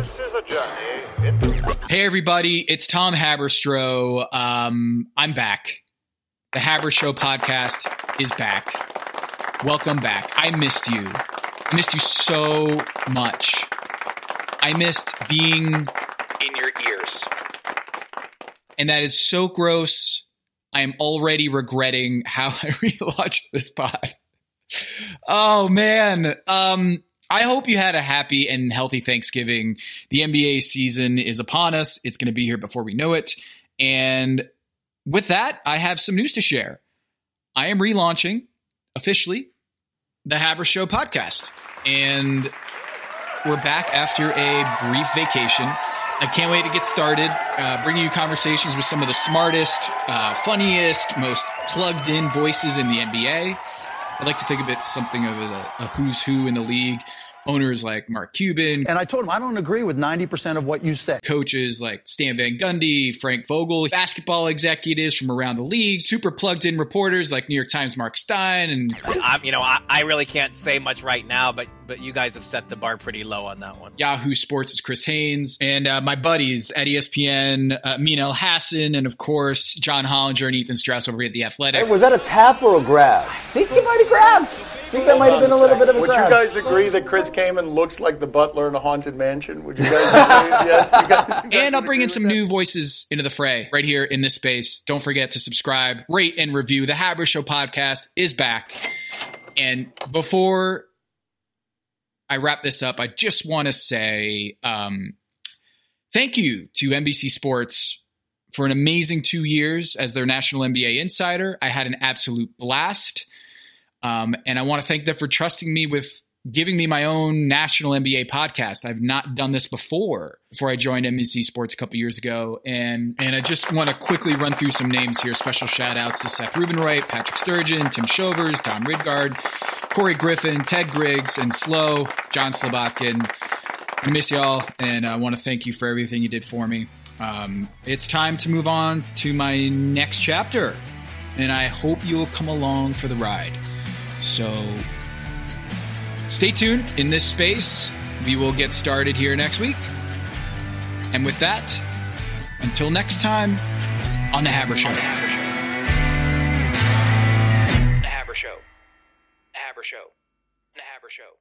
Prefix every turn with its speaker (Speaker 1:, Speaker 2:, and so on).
Speaker 1: This is a journey into.
Speaker 2: Hey, everybody, it's Tom Haberstroh. Um, I'm back. The Habershow podcast is back. Welcome back. I missed you. I missed you so much. I missed being in your ears. And that is so gross. I am already regretting how I relaunched this pod. Oh man. Um, I hope you had a happy and healthy Thanksgiving. The NBA season is upon us. It's going to be here before we know it. And with that, I have some news to share. I am relaunching officially the Habershow podcast. And we're back after a brief vacation. I can't wait to get started, uh, bringing you conversations with some of the smartest, uh, funniest, most plugged in voices in the NBA. I like to think of it something of a, a who's who in the league. Owners like Mark Cuban,
Speaker 3: And I told him, I don't agree with 90% of what you said.
Speaker 2: coaches like Stan Van Gundy, Frank Vogel, basketball executives from around the league, super plugged in reporters like New York Times Mark Stein, and
Speaker 4: I'm, you know, I, I really can't say much right now, but but you guys have set the bar pretty low on that one.
Speaker 2: Yahoo Sports' is Chris Haynes, and uh, my buddies at ESPN, uh, Minel Hassan, and of course John Hollinger and Ethan Strauss over here at the Athletic.
Speaker 5: Was that a tap or a grab? I think he might have grabbed. I think that might have been a little bit of a
Speaker 6: Would you guys agree that Chris Kaman looks like the butler in a haunted mansion? Would you guys agree? yes, you guys, you guys
Speaker 2: and I'll bring in some
Speaker 6: that?
Speaker 2: new voices into the fray right here in this space. Don't forget to subscribe, rate, and review. The Habershow podcast is back. And before I wrap this up, I just want to say um, thank you to NBC Sports for an amazing two years as their national NBA insider. I had an absolute blast. Um, and I want to thank them for trusting me with giving me my own national NBA podcast. I've not done this before before I joined NBC Sports a couple years ago. And and I just want to quickly run through some names here. Special shout outs to Seth Rubinroit, Patrick Sturgeon, Tim Shovers, Tom Ridgard, Corey Griffin, Ted Griggs, and Slow, John Slobotkin. I miss y'all, and I want to thank you for everything you did for me. Um, it's time to move on to my next chapter, and I hope you'll come along for the ride. So stay tuned in this space. We will get started here next week. And with that, until next time, on The Habershow. The Habershow. The Habershow. The Habershow.